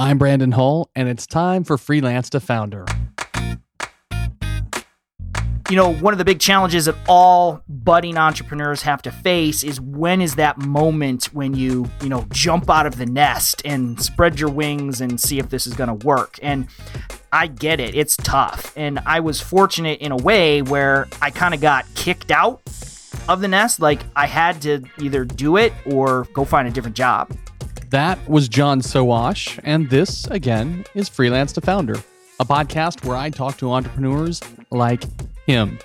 I'm Brandon Hull, and it's time for Freelance to Founder. You know, one of the big challenges that all budding entrepreneurs have to face is when is that moment when you, you know, jump out of the nest and spread your wings and see if this is going to work. And I get it, it's tough. And I was fortunate in a way where I kind of got kicked out of the nest. Like I had to either do it or go find a different job. That was John Sowash, and this, again, is Freelance to Founder, a podcast where I talk to entrepreneurs like him.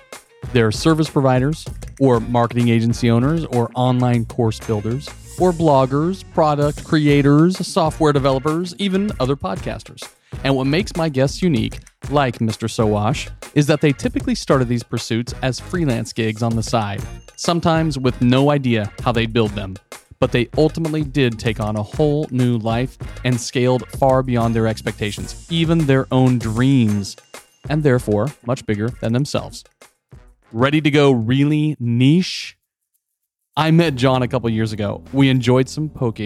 They're service providers, or marketing agency owners, or online course builders, or bloggers, product creators, software developers, even other podcasters. And what makes my guests unique, like Mr. Sowash, is that they typically started these pursuits as freelance gigs on the side, sometimes with no idea how they'd build them. But they ultimately did take on a whole new life and scaled far beyond their expectations, even their own dreams, and therefore much bigger than themselves. Ready to go really niche? I met John a couple years ago. We enjoyed some poke.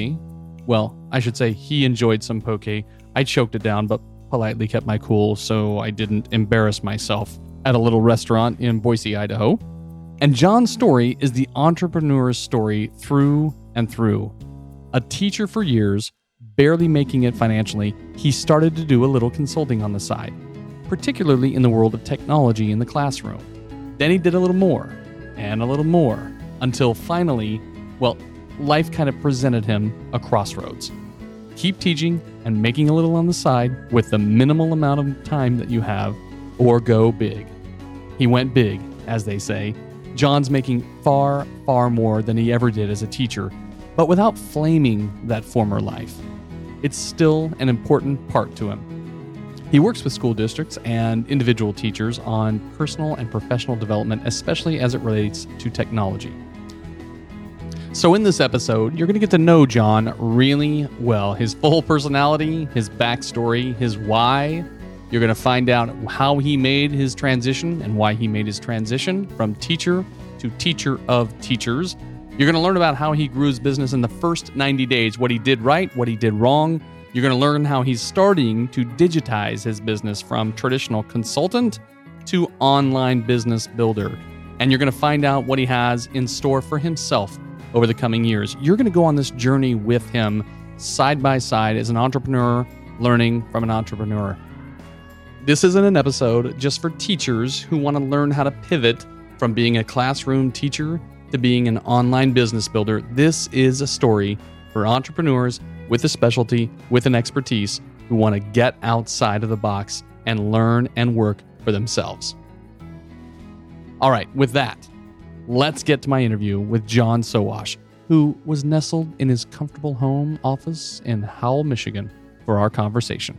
Well, I should say he enjoyed some poke. I choked it down, but politely kept my cool so I didn't embarrass myself at a little restaurant in Boise, Idaho. And John's story is the entrepreneur's story through and through. A teacher for years, barely making it financially, he started to do a little consulting on the side, particularly in the world of technology in the classroom. Then he did a little more, and a little more, until finally, well, life kind of presented him a crossroads. Keep teaching and making a little on the side with the minimal amount of time that you have, or go big. He went big, as they say. John's making far, far more than he ever did as a teacher, but without flaming that former life. It's still an important part to him. He works with school districts and individual teachers on personal and professional development, especially as it relates to technology. So, in this episode, you're going to get to know John really well his full personality, his backstory, his why. You're going to find out how he made his transition and why he made his transition from teacher to teacher of teachers. You're going to learn about how he grew his business in the first 90 days, what he did right, what he did wrong. You're going to learn how he's starting to digitize his business from traditional consultant to online business builder. And you're going to find out what he has in store for himself over the coming years. You're going to go on this journey with him side by side as an entrepreneur, learning from an entrepreneur. This isn't an episode just for teachers who want to learn how to pivot from being a classroom teacher to being an online business builder. This is a story for entrepreneurs with a specialty, with an expertise who want to get outside of the box and learn and work for themselves. All right, with that, let's get to my interview with John Sowash, who was nestled in his comfortable home office in Howell, Michigan, for our conversation.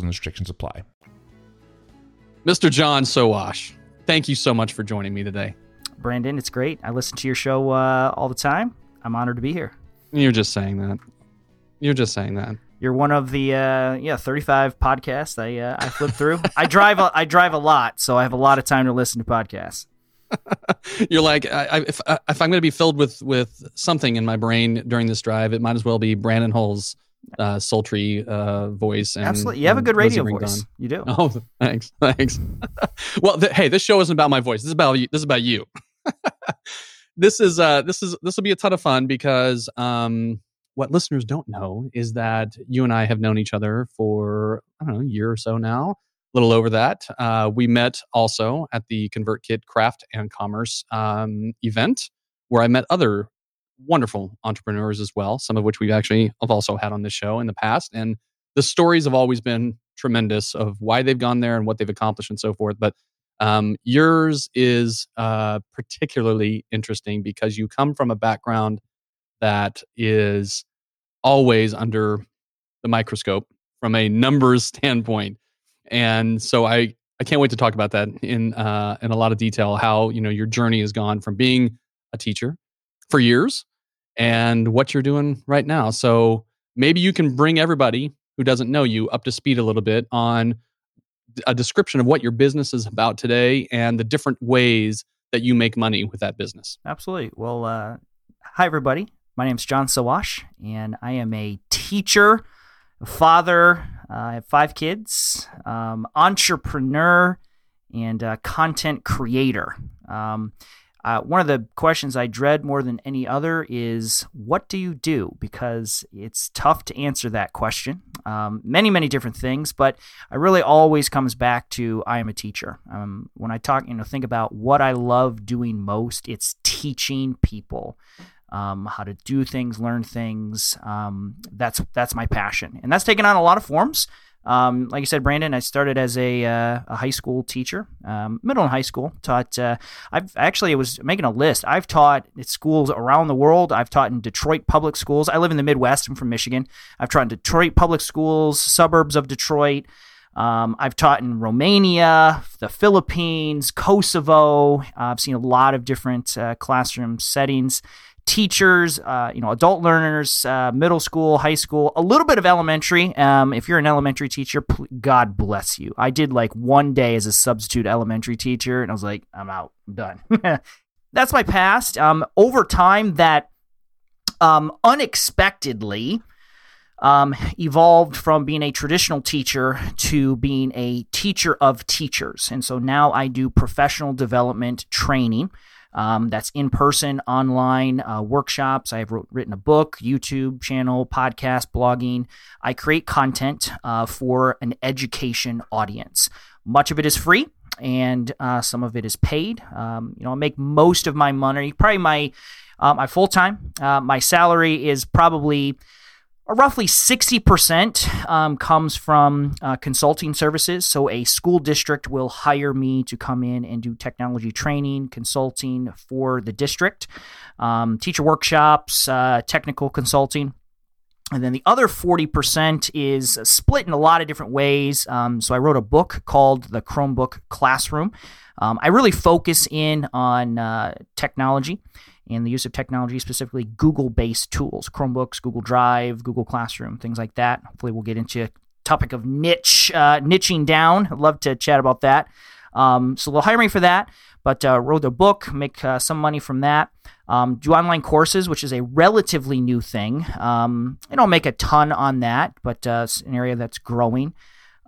Rules and restrictions apply. Mr. John Sowash, thank you so much for joining me today. Brandon, it's great. I listen to your show uh, all the time. I'm honored to be here. You're just saying that. You're just saying that. You're one of the uh, yeah 35 podcasts I uh, I flip through. I drive a, I drive a lot, so I have a lot of time to listen to podcasts. You're like, I, I, if, I, if I'm going to be filled with with something in my brain during this drive, it might as well be Brandon Hull's uh, sultry uh, voice. And, Absolutely, you have a good radio voice. You do. Oh, thanks, thanks. well, th- hey, this show isn't about my voice. This is about you. This is about you. this is uh, this is this will be a ton of fun because um, what listeners don't know is that you and I have known each other for I don't know a year or so now, a little over that. Uh, we met also at the ConvertKit Craft and Commerce um, event where I met other wonderful entrepreneurs as well, some of which we've actually have also had on this show in the past. And the stories have always been tremendous of why they've gone there and what they've accomplished and so forth. But um, yours is uh, particularly interesting because you come from a background that is always under the microscope from a numbers standpoint. And so I, I can't wait to talk about that in uh, in a lot of detail. How you know your journey has gone from being a teacher for years and what you're doing right now. So maybe you can bring everybody who doesn't know you up to speed a little bit on a description of what your business is about today and the different ways that you make money with that business. Absolutely. Well, uh, hi everybody. My name is John Sowash, and I am a teacher, father. Uh, I have five kids, um, entrepreneur, and content creator. Um, uh, one of the questions I dread more than any other is what do you do? Because it's tough to answer that question. Um, many, many different things, but I really always comes back to I am a teacher. Um, when I talk, you know, think about what I love doing most, it's teaching people. Um, how to do things, learn things. Um, that's that's my passion, and that's taken on a lot of forms. Um, like I said, Brandon, I started as a, uh, a high school teacher, um, middle and high school. Taught. Uh, I've actually was making a list. I've taught at schools around the world. I've taught in Detroit public schools. I live in the Midwest. I'm from Michigan. I've taught in Detroit public schools, suburbs of Detroit. Um, I've taught in Romania, the Philippines, Kosovo. Uh, I've seen a lot of different uh, classroom settings teachers, uh, you know, adult learners, uh, middle school, high school, a little bit of elementary. Um, if you're an elementary teacher, God bless you. I did like one day as a substitute elementary teacher, and I was like, I'm out, I'm done. That's my past. Um, over time, that um, unexpectedly um, evolved from being a traditional teacher to being a teacher of teachers. And so now I do professional development training. Um, that's in person, online uh, workshops. I have wrote, written a book, YouTube channel, podcast, blogging. I create content uh, for an education audience. Much of it is free, and uh, some of it is paid. Um, you know, I make most of my money, probably my uh, my full time. Uh, my salary is probably roughly 60% um, comes from uh, consulting services. So, a school district will hire me to come in and do technology training, consulting for the district, um, teacher workshops, uh, technical consulting. And then the other 40% is split in a lot of different ways. Um, so, I wrote a book called The Chromebook Classroom. Um, I really focus in on uh, technology and the use of technology, specifically Google based tools, Chromebooks, Google Drive, Google Classroom, things like that. Hopefully, we'll get into a topic of niche, uh, niching down. I'd love to chat about that. Um, so they'll hire me for that, but uh, wrote a book, make uh, some money from that. Um, do online courses, which is a relatively new thing. Um, I don't make a ton on that, but uh, it's an area that's growing.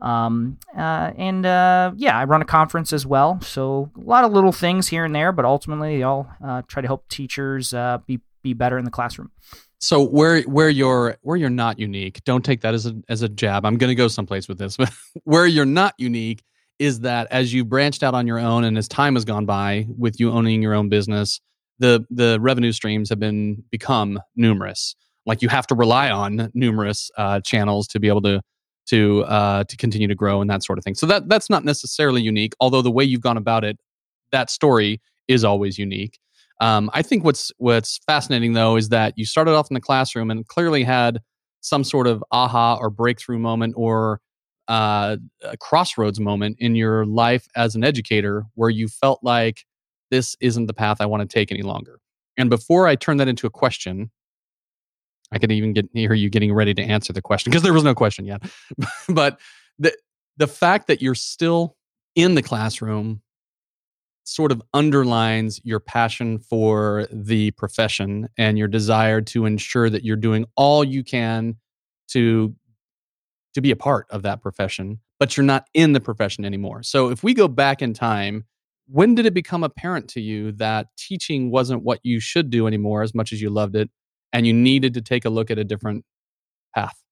Um, uh, and uh, yeah, I run a conference as well. So a lot of little things here and there, but ultimately, they all uh, try to help teachers uh, be be better in the classroom. So where where you're where you're not unique, don't take that as a as a jab. I'm going to go someplace with this, but where you're not unique is that as you branched out on your own and as time has gone by with you owning your own business, the the revenue streams have been become numerous. Like you have to rely on numerous uh, channels to be able to to uh, to continue to grow and that sort of thing. So that that's not necessarily unique, although the way you've gone about it, that story is always unique. Um, I think what's what's fascinating though is that you started off in the classroom and clearly had some sort of aha or breakthrough moment or uh, a crossroads moment in your life as an educator where you felt like this isn't the path I want to take any longer. And before I turn that into a question, I could even get hear you getting ready to answer the question because there was no question yet. but the the fact that you're still in the classroom sort of underlines your passion for the profession and your desire to ensure that you're doing all you can to to be a part of that profession but you're not in the profession anymore so if we go back in time when did it become apparent to you that teaching wasn't what you should do anymore as much as you loved it and you needed to take a look at a different path.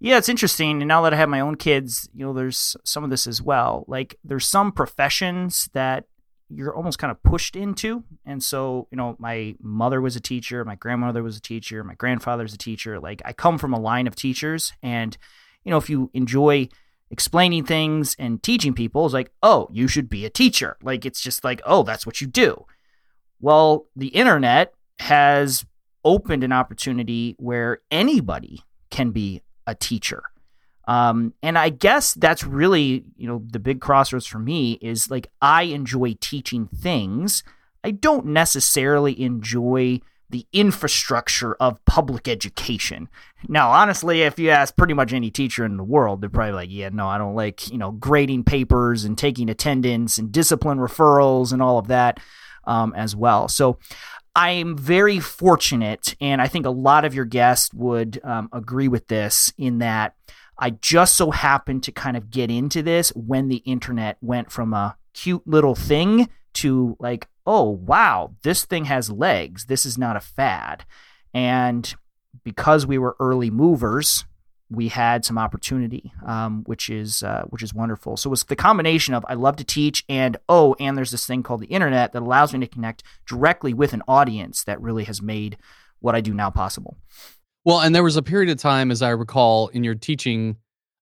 Yeah, it's interesting. And now that I have my own kids, you know, there's some of this as well. Like there's some professions that you're almost kind of pushed into. And so, you know, my mother was a teacher, my grandmother was a teacher, my grandfather's a teacher. Like I come from a line of teachers and you know, if you enjoy explaining things and teaching people, it's like, "Oh, you should be a teacher." Like it's just like, "Oh, that's what you do." Well, the internet has opened an opportunity where anybody can be a teacher. Um, and I guess that's really, you know, the big crossroads for me is like I enjoy teaching things. I don't necessarily enjoy the infrastructure of public education. Now, honestly, if you ask pretty much any teacher in the world, they're probably like, yeah, no, I don't like, you know, grading papers and taking attendance and discipline referrals and all of that um, as well. So I'm very fortunate, and I think a lot of your guests would um, agree with this in that I just so happened to kind of get into this when the internet went from a cute little thing to like, oh, wow, this thing has legs. This is not a fad. And because we were early movers, we had some opportunity, um, which is uh, which is wonderful. So it was the combination of I love to teach and oh, and there's this thing called the internet that allows me to connect directly with an audience that really has made what I do now possible. Well, and there was a period of time, as I recall, in your teaching,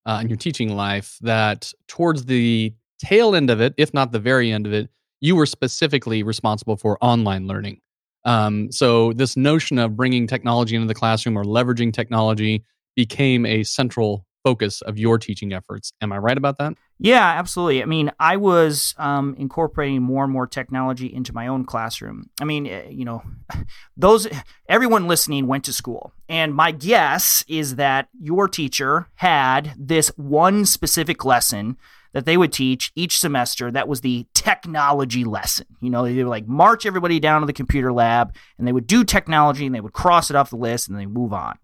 uh, in your teaching life, that towards the tail end of it, if not the very end of it, you were specifically responsible for online learning. Um, so this notion of bringing technology into the classroom or leveraging technology became a central focus of your teaching efforts. Am I right about that? Yeah, absolutely. I mean, I was um, incorporating more and more technology into my own classroom. I mean, eh, you know, those everyone listening went to school, and my guess is that your teacher had this one specific lesson that they would teach each semester that was the technology lesson. You know, they would like march everybody down to the computer lab and they would do technology and they would cross it off the list and they move on.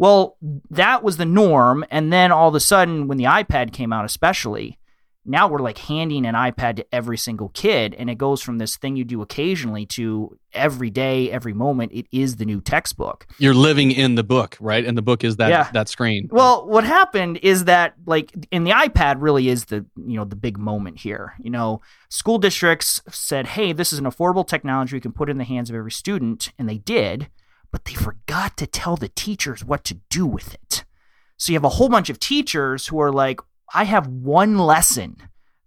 Well, that was the norm. And then all of a sudden, when the iPad came out, especially, now we're like handing an iPad to every single kid. And it goes from this thing you do occasionally to every day, every moment, it is the new textbook. You're living in the book, right? And the book is that yeah. that screen. Well, what happened is that like in the iPad really is the you know the big moment here. You know, school districts said, hey, this is an affordable technology we can put in the hands of every student, and they did but they forgot to tell the teachers what to do with it. So you have a whole bunch of teachers who are like, I have one lesson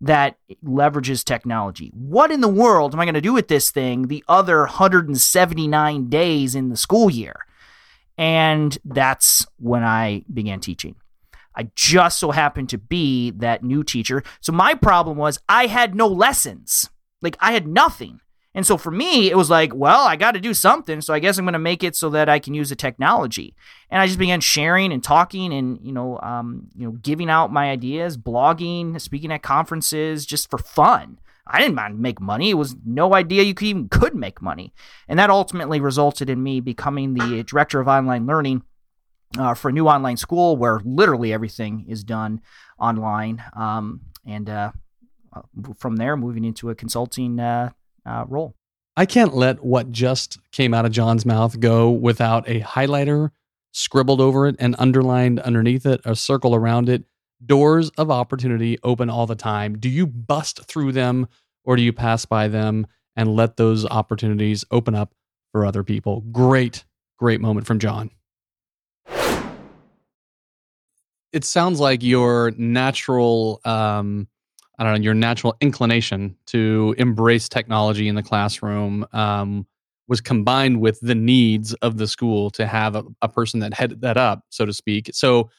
that leverages technology. What in the world am I going to do with this thing the other 179 days in the school year? And that's when I began teaching. I just so happened to be that new teacher. So my problem was I had no lessons. Like I had nothing. And so for me, it was like, well, I got to do something. So I guess I'm going to make it so that I can use the technology. And I just began sharing and talking and, you know, um, you know, giving out my ideas, blogging, speaking at conferences just for fun. I didn't mind make money. It was no idea you could even could make money. And that ultimately resulted in me becoming the director of online learning uh, for a new online school where literally everything is done online. Um, and uh, uh from there, moving into a consulting uh, uh, role. I can't let what just came out of John's mouth go without a highlighter scribbled over it and underlined underneath it, a circle around it. Doors of opportunity open all the time. Do you bust through them or do you pass by them and let those opportunities open up for other people? Great, great moment from John. It sounds like your natural um, I don't know, your natural inclination to embrace technology in the classroom um, was combined with the needs of the school to have a, a person that headed that up, so to speak. So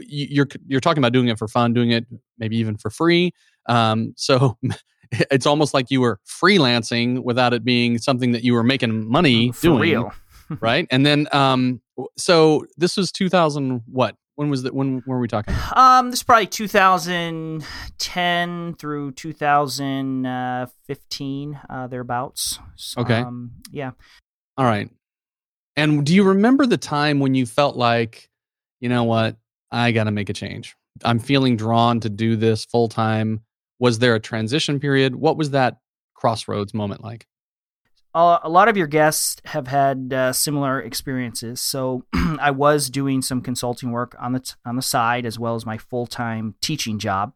you're you're talking about doing it for fun, doing it maybe even for free. Um, so it's almost like you were freelancing without it being something that you were making money for doing, real. right? And then, um, so this was 2000 what when was that? When were we talking? Um, this is probably 2010 through 2015, uh, thereabouts. Okay. Um, yeah. All right. And do you remember the time when you felt like, you know what, I got to make a change? I'm feeling drawn to do this full time. Was there a transition period? What was that crossroads moment like? A lot of your guests have had uh, similar experiences. So I was doing some consulting work on the t- on the side as well as my full time teaching job,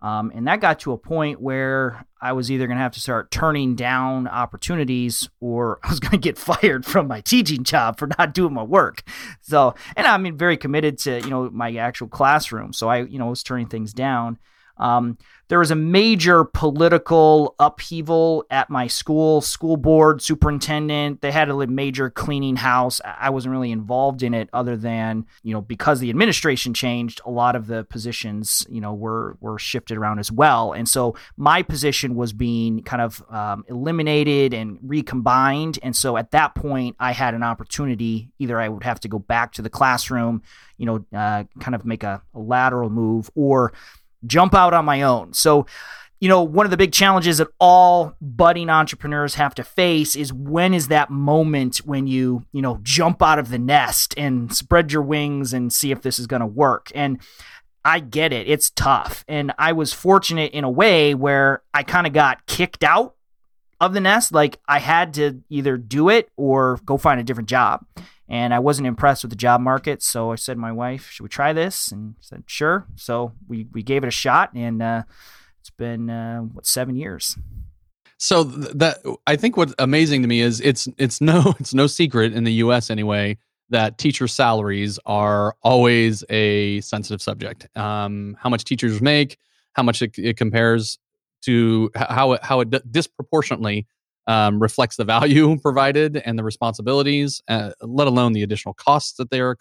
um, and that got to a point where I was either going to have to start turning down opportunities or I was going to get fired from my teaching job for not doing my work. So, and I'm very committed to you know my actual classroom, so I you know was turning things down. Um, there was a major political upheaval at my school, school board, superintendent. They had a major cleaning house. I wasn't really involved in it other than, you know, because the administration changed, a lot of the positions, you know, were, were shifted around as well. And so my position was being kind of um, eliminated and recombined. And so at that point, I had an opportunity. Either I would have to go back to the classroom, you know, uh, kind of make a, a lateral move or jump out on my own. So, you know, one of the big challenges that all budding entrepreneurs have to face is when is that moment when you, you know, jump out of the nest and spread your wings and see if this is going to work. And I get it. It's tough. And I was fortunate in a way where I kind of got kicked out of the nest. Like I had to either do it or go find a different job and I wasn't impressed with the job market. So I said my wife, "Should we try this?" And said, "Sure." So we we gave it a shot, and uh, it's been uh, what seven years. So that I think what's amazing to me is it's it's no it's no secret in the U.S. anyway that teacher salaries are always a sensitive subject. Um, how much teachers make, how much it, it compares to how it, how it disproportionately um, reflects the value provided and the responsibilities, uh, let alone the additional costs that they are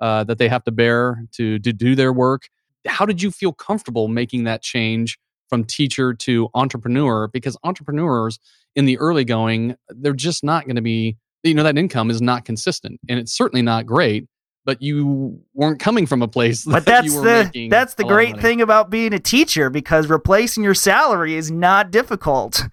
uh, that they have to bear to to do their work. How did you feel comfortable making that change from teacher to entrepreneur? Because entrepreneurs in the early going, they're just not going to be. You know that income is not consistent, and it's certainly not great but you weren't coming from a place but that that's the that's the great thing about being a teacher because replacing your salary is not difficult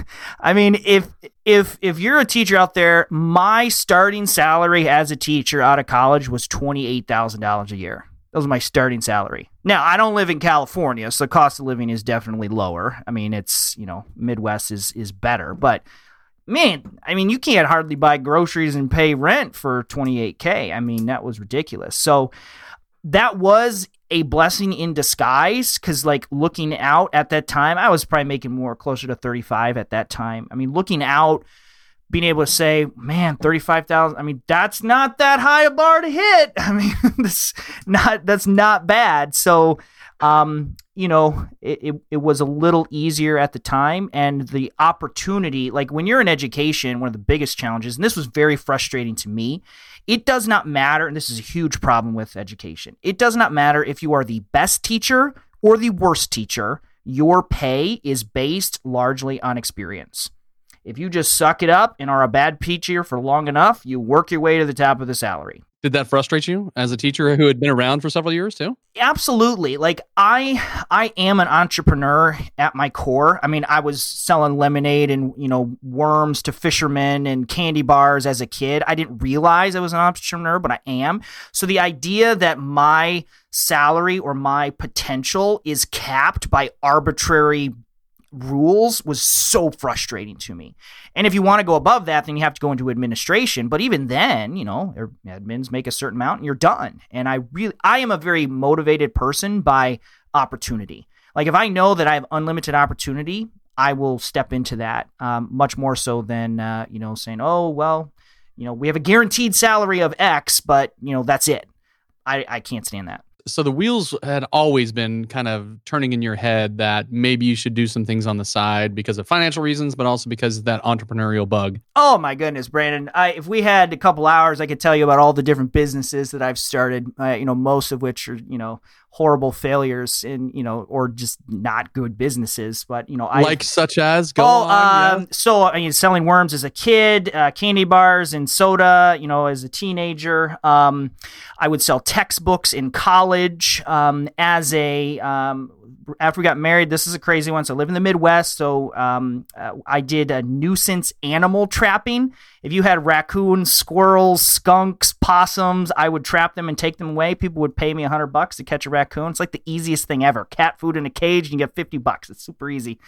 I mean, if if if you're a teacher out there, my starting salary as a teacher out of college was twenty eight thousand dollars a year. That was my starting salary. Now I don't live in California, so cost of living is definitely lower. I mean, it's you know Midwest is is better, but man, I mean, you can't hardly buy groceries and pay rent for twenty eight k. I mean, that was ridiculous. So that was a blessing in disguise because like looking out at that time i was probably making more closer to 35 at that time i mean looking out being able to say man 35000 i mean that's not that high a bar to hit i mean that's not that's not bad so um, you know, it, it, it, was a little easier at the time. And the opportunity, like when you're in education, one of the biggest challenges, and this was very frustrating to me, it does not matter. And this is a huge problem with education. It does not matter if you are the best teacher or the worst teacher, your pay is based largely on experience. If you just suck it up and are a bad teacher for long enough, you work your way to the top of the salary. Did that frustrate you as a teacher who had been around for several years too? Absolutely. Like I I am an entrepreneur at my core. I mean, I was selling lemonade and, you know, worms to fishermen and candy bars as a kid. I didn't realize I was an entrepreneur, but I am. So the idea that my salary or my potential is capped by arbitrary rules was so frustrating to me. And if you want to go above that, then you have to go into administration. But even then, you know, admins make a certain amount and you're done. And I really, I am a very motivated person by opportunity. Like if I know that I have unlimited opportunity, I will step into that um, much more so than, uh, you know, saying, oh, well, you know, we have a guaranteed salary of X, but, you know, that's it. I, I can't stand that so the wheels had always been kind of turning in your head that maybe you should do some things on the side because of financial reasons, but also because of that entrepreneurial bug. Oh my goodness, Brandon! I, if we had a couple hours, I could tell you about all the different businesses that I've started. Uh, you know, most of which are you know horrible failures in you know or just not good businesses but you know I like such as go oh, on, um, yeah. so I mean selling worms as a kid uh, candy bars and soda you know as a teenager um, I would sell textbooks in college um, as a um, after we got married, this is a crazy one. So I live in the Midwest. So um, uh, I did a nuisance animal trapping. If you had raccoons, squirrels, skunks, possums, I would trap them and take them away. People would pay me a hundred bucks to catch a raccoon. It's like the easiest thing ever. Cat food in a cage, and you get fifty bucks. It's super easy.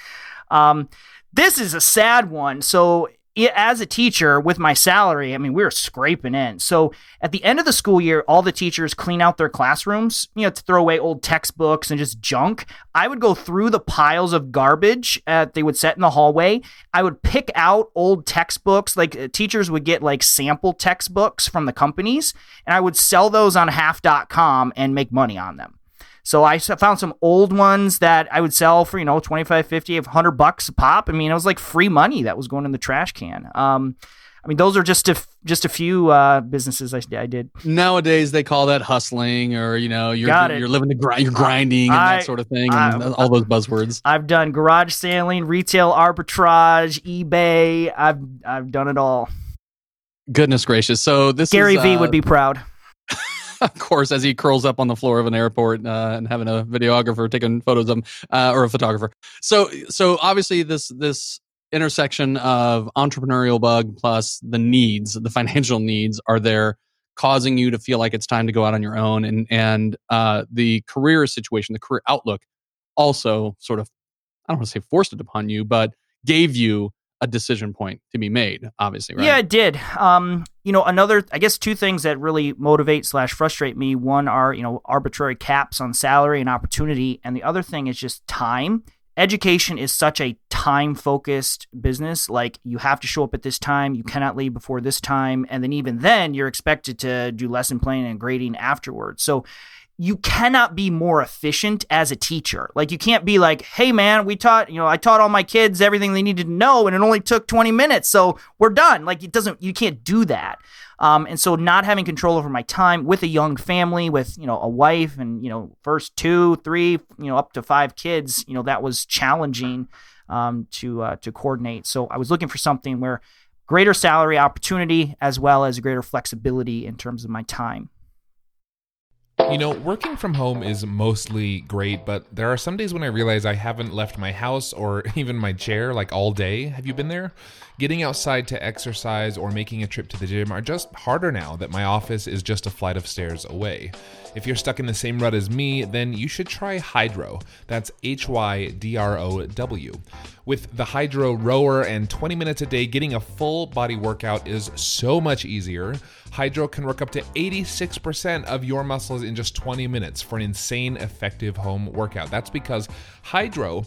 Um, this is a sad one. So as a teacher with my salary, I mean, we were scraping in. So at the end of the school year, all the teachers clean out their classrooms, you know, to throw away old textbooks and just junk. I would go through the piles of garbage uh, they would set in the hallway. I would pick out old textbooks. Like uh, teachers would get like sample textbooks from the companies, and I would sell those on half.com and make money on them. So I found some old ones that I would sell for, you know, 25, 50, 100 bucks a pop. I mean, it was like free money that was going in the trash can. Um, I mean, those are just a just a few uh, businesses I, I did. Nowadays, they call that hustling, or you know, you're you're living the grind, you're grinding, and I, that sort of thing, and I, all those buzzwords. I've done garage sailing, retail arbitrage, eBay. I've I've done it all. Goodness gracious! So this Gary is, V uh, would be proud. of course, as he curls up on the floor of an airport uh, and having a videographer taking photos of him uh, or a photographer. So, so obviously this this intersection of entrepreneurial bug plus the needs, the financial needs, are there causing you to feel like it's time to go out on your own, and and uh, the career situation, the career outlook, also sort of I don't want to say forced it upon you, but gave you a decision point to be made obviously right? Yeah it did. Um you know another i guess two things that really motivate slash frustrate me. One are you know arbitrary caps on salary and opportunity and the other thing is just time. Education is such a time focused business like you have to show up at this time you cannot leave before this time and then even then you're expected to do lesson planning and grading afterwards. So you cannot be more efficient as a teacher. Like you can't be like, "Hey man, we taught, you know, I taught all my kids everything they needed to know and it only took 20 minutes, so we're done." Like it doesn't you can't do that. Um, and so not having control over my time with a young family, with you know a wife and you know first two, three, you know up to five kids, you know that was challenging um, to uh, to coordinate. So I was looking for something where greater salary opportunity as well as greater flexibility in terms of my time. You know, working from home is mostly great, but there are some days when I realize I haven't left my house or even my chair like all day. Have you been there? Getting outside to exercise or making a trip to the gym are just harder now that my office is just a flight of stairs away. If you're stuck in the same rut as me, then you should try Hydrow. That's H Y D R O W. With the Hydrow rower and 20 minutes a day, getting a full body workout is so much easier. Hydrow can work up to 86% of your muscles in just 20 minutes for an insane effective home workout. That's because Hydrow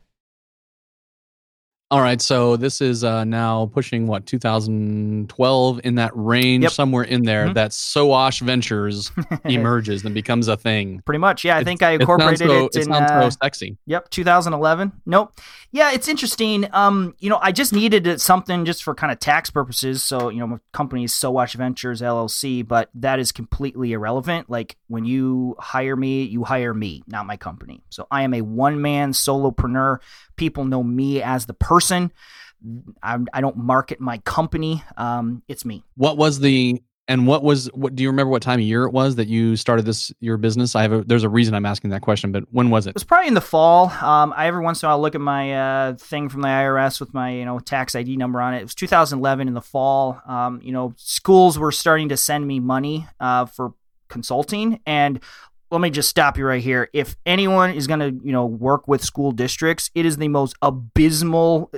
All right, so this is uh, now pushing what 2012 in that range, Yep. somewhere in there. Mhm. That Sowash Ventures emerges and becomes a thing. Pretty much, yeah. I It's- think I It sounds incorporated so, it in. sounds uh, so sexy. Yep, 2011. Nope. Yeah, it's interesting. Um, you know, I just needed something just for kind of tax purposes. So, you know, my company is Sowash Ventures LLC, but that is completely irrelevant. Like when you hire me, you hire me, not my company. So I am a one man solopreneur. People know me as the person. I, I don't market my company. Um, it's me. What was the and what was what? Do you remember what time of year it was that you started this your business? I have a, there's a reason I'm asking that question, but when was It it? was probably in the fall. Um, I every once in a while look at my uh, thing from the IRS with my you know tax ID number on it. It was 2011 in the fall. Um, you know, schools were starting to send me money uh, for consulting, and let me just stop you right here. If anyone is going to, you know, work with school districts, it is the most abysmal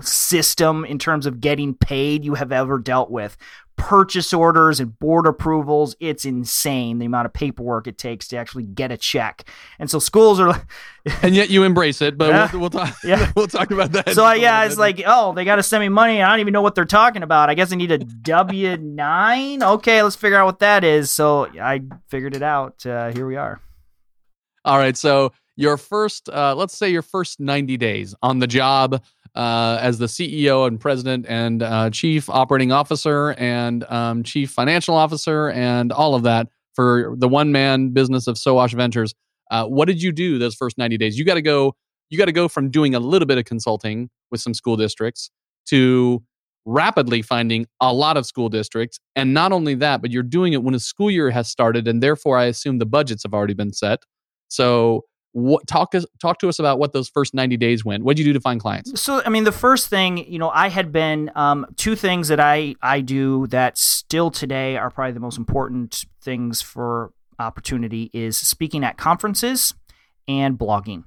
system in terms of getting paid you have ever dealt with. Purchase orders and board approvals, it's insane the amount of paperwork it takes to actually get a check. And so schools are And yet you embrace it, but Yeah. we'll, we'll talk Yeah. we'll talk about that. So just I, a yeah, it's like, oh, they got to send me money. I don't even know what they're talking about. I guess I need a W nine. Okay, let's figure out what that is. So I figured it out. Uh, here we are. All right. So your first, uh, let's say your first 90 days on the job uh, as the CEO and president and uh, chief operating officer and um, chief financial officer and all of that for the one man business of Sowash Ventures. Uh, what did you do those first 90 days? You got to go. You got to go from doing a little bit of consulting with some school districts to rapidly finding a lot of school districts. And not only that, but you're doing it when a school year has started, and therefore, I assume the budgets have already been set. So, what, talk talk to us about what those first ninety days went. What did you do to find clients? So, I mean, the first thing, you know, I had been um, two things that I I do that still today are probably the most important things for opportunity is speaking at conferences and blogging.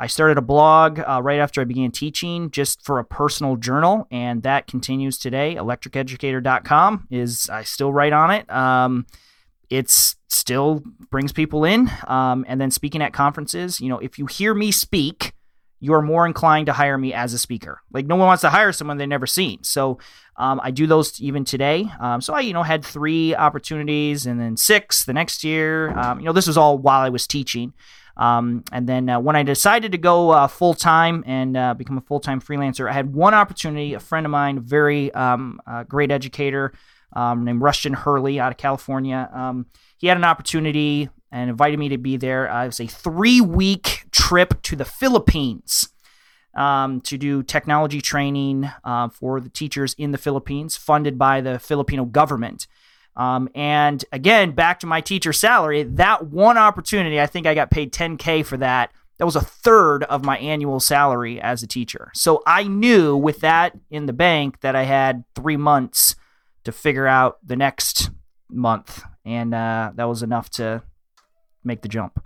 I started a blog uh, right after I began teaching just for a personal journal, and that continues today. Electriceducator.com is I still write on it. Um, it's still brings people in, um, and then speaking at conferences. You know, if you hear me speak, you are more inclined to hire me as a speaker. Like no one wants to hire someone they've never seen. So um, I do those even today. Um, so I, you know, had three opportunities and then six the next year. Um, you know, this was all while I was teaching. Um, and then uh, when I decided to go uh, full time and uh, become a full time freelancer, I had one opportunity. A friend of mine, very um, great educator um, named Rushton Hurley out of California, um, he had an opportunity and invited me to be there. Uh, it was a three week trip to the Philippines um, to do technology training uh, for the teachers in the Philippines, funded by the Filipino government. Um, and again, back to my teacher salary, that one opportunity, I think I got paid 10K for that. That was a third of my annual salary as a teacher. So I knew with that in the bank that I had three months to figure out the next month. And uh, that was enough to make the jump.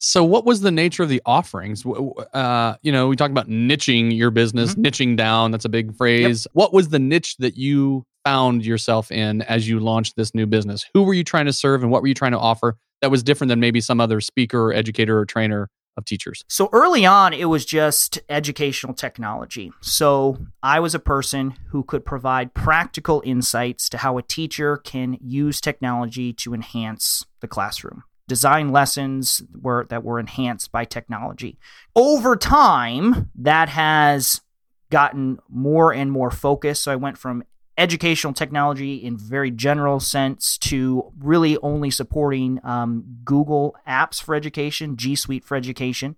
So, what was the nature of the offerings? Uh, you know, we talk about niching your business, niching down. That's a big phrase. What was the niche that you found yourself in as you launched this new business? Who were you trying to serve, and what were you trying to offer that was different than maybe some other speaker, or educator, or trainer of teachers? So early on, it was just educational technology. So I was a person who could provide practical insights to how a teacher can use technology to enhance the classroom. Design lessons were that were enhanced by technology. Over time, that has gotten more and more focused. So I went from educational technology in very general sense to really only supporting um, Google apps for education, G Suite for education.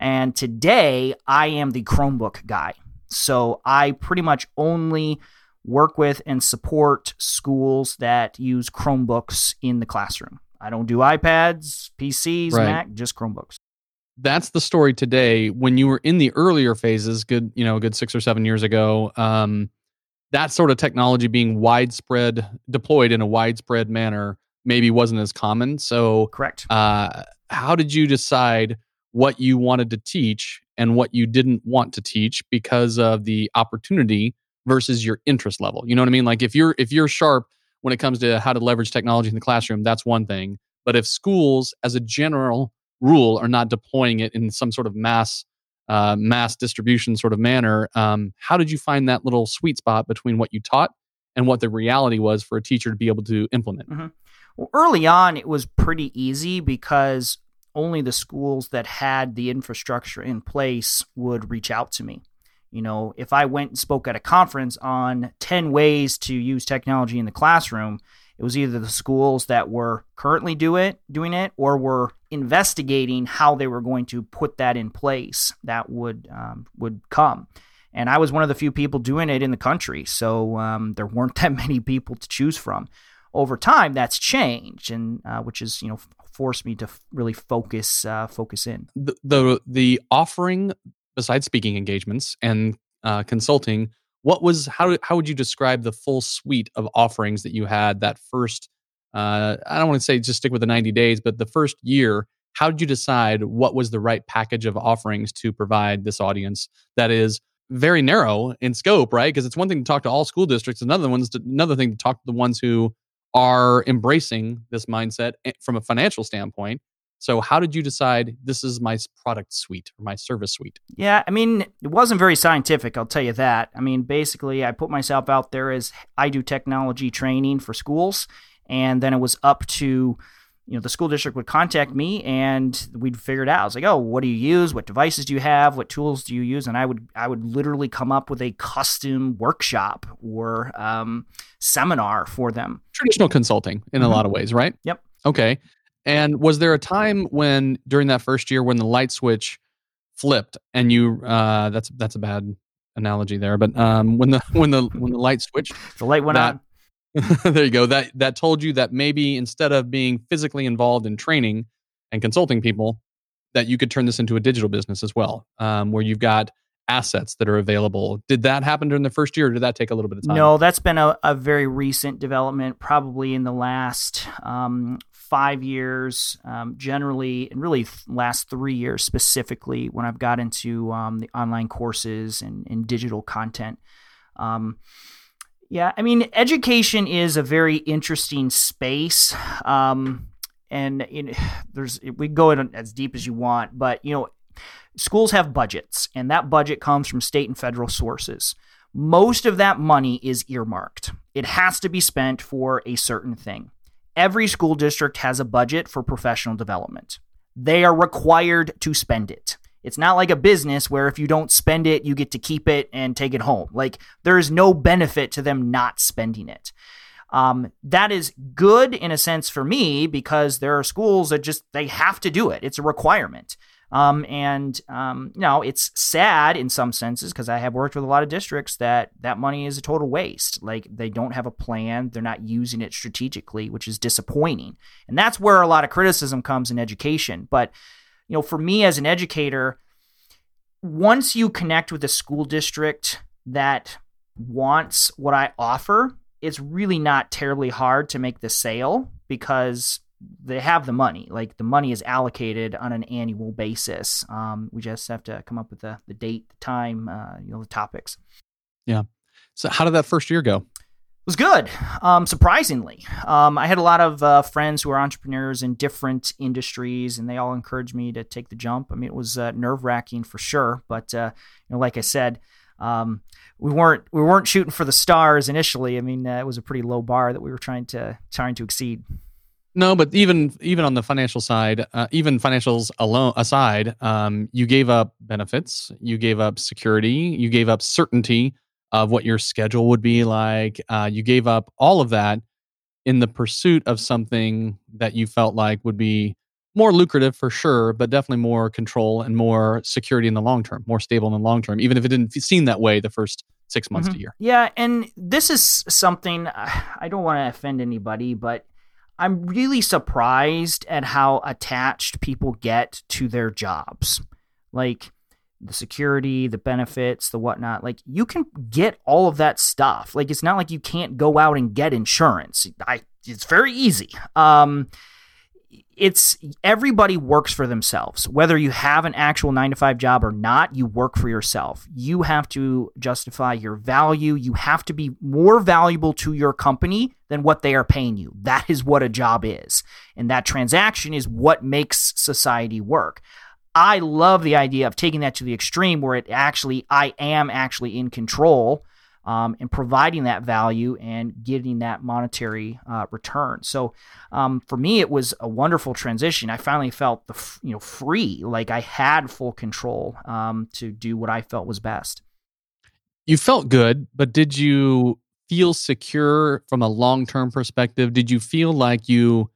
And today I am the Chromebook guy. So I pretty much only work with and support schools that use Chromebooks in the classroom. I don't do iPads, PCs, Right. Mac, just Chromebooks. That's the story today. When you were in the earlier phases, good, you know, a good six or seven years ago, um, that sort of technology being widespread, deployed in a widespread manner, maybe wasn't as common. So, Correct. uh, how did you decide what you wanted to teach and what you didn't want to teach because of the opportunity versus your interest level you know what i mean like if you're if you're sharp when it comes to how to leverage technology in the classroom that's one thing but if schools as a general rule are not deploying it in some sort of mass uh, mass distribution sort of manner um, how did you find that little sweet spot between what you taught and what the reality was for a teacher to be able to implement Well, early on, it was pretty easy because only the schools that had the infrastructure in place would reach out to me. You know, if I went and spoke at a conference on 10 ways to use technology in the classroom, it was either the schools that were currently do it, doing it or were investigating how they were going to put that in place that would um, would come. And I was one of the few people doing it in the country, so um, there weren't that many people to choose from over time that's changed and uh, which is you know forced me to really focus uh, focus in the the, the offering besides speaking engagements and uh, consulting what was how how would you describe the full suite of offerings that you had that first uh, I don't want to say just stick with the 90 days, but the first year, how did you decide what was the right package of offerings to provide this audience that is very narrow in scope, right? Because it's one thing to talk to all school districts, another one's to, another thing to talk to the ones who are embracing this mindset eh, from a financial standpoint. So, how did you decide this is my product suite or my service suite? Yeah, I mean, it wasn't very scientific, I'll tell you that. I mean, basically, I put myself out there as I do technology training for schools, and then it was up to you know the school district would contact me and we'd figure it out. I was like, oh, what do you use? What devices do you have? What tools do you use? And I would I would literally come up with a custom workshop or um, seminar for them. Traditional consulting in mm-hmm. a lot of ways, right? Yep. Okay. And was there a time when during that first year when the light switch flipped and you uh, that's that's a bad analogy there, but um, when the when the when the light switched, the light went that, on there you go. That that told you that maybe instead of being physically involved in training and consulting people, that you could turn this into a digital business as well, um, where you've got assets that are available. Did that happen during the first year, or did that take a little bit of time? No, that's been a, a very recent development, probably in the last um, five years, um, generally, and really last three years specifically, when I've got into um, the online courses and, and digital content. Um, yeah, I mean, education is a very interesting space. Um, and you know, there's we go in as deep as you want, but you know, schools have budgets, and that budget comes from state and federal sources. Most of that money is earmarked. It has to be spent for a certain thing. Every school district has a budget for professional development. They are required to spend it. It's not like a business where if you don't spend it, you get to keep it and take it home. Like there is no benefit to them not spending it. Um, that is good in a sense for me because there are schools that just they have to do it. It's a requirement. Um, and um, you know, it's sad in some senses because I have worked with a lot of districts that that money is a total waste. Like they don't have a plan, they're not using it strategically, which is disappointing. And that's where a lot of criticism comes in education. But you know, for me as an educator, once you connect with a school district that wants what I offer, it's really not terribly hard to make the sale because they have the money. Like the money is allocated on an annual basis. Um, we just have to come up with the, the date, the time, uh, you know, the topics. Yeah. So how did that first year go? It was good, um, surprisingly. Um, I had a lot of uh, friends who are entrepreneurs in different industries, and they all encouraged me to take the jump. I mean, it was uh, nerve wracking for sure, but uh, you know, like I said, um, we weren't we weren't shooting for the stars initially. I mean, uh, it was a pretty low bar that we were trying to trying to exceed. No, but even even on the financial side, uh, even financials alone aside, um, you gave up benefits, you gave up security, you gave up certainty of what your schedule would be like. Uh, you gave up all of that in the pursuit of something that you felt like would be more lucrative for sure, but definitely more control and more security in the long term, more stable in the long term, even if it didn't seem that way the first six months mm-hmm. to a year. Yeah. And this is something I don't want to offend anybody, but I'm really surprised at how attached people get to their jobs. Like, the security, the benefits, the whatnot. Like you can get all of that stuff. Like it's not like you can't go out and get insurance. I it's very easy. Um, it's everybody works for themselves. Whether you have an actual nine to five job or not, you work for yourself. You have to justify your value. You have to be more valuable to your company than what they are paying you. That is what a job is. And that transaction is what makes society work. I love the idea of taking that to the extreme where it actually, I am actually in control um, and providing that value and getting that monetary uh, return. So um, for me, it was a wonderful transition. I finally felt the you know free, like I had full control um, to do what I felt was best. You felt good, but did you feel secure from a long term perspective? Did you feel like you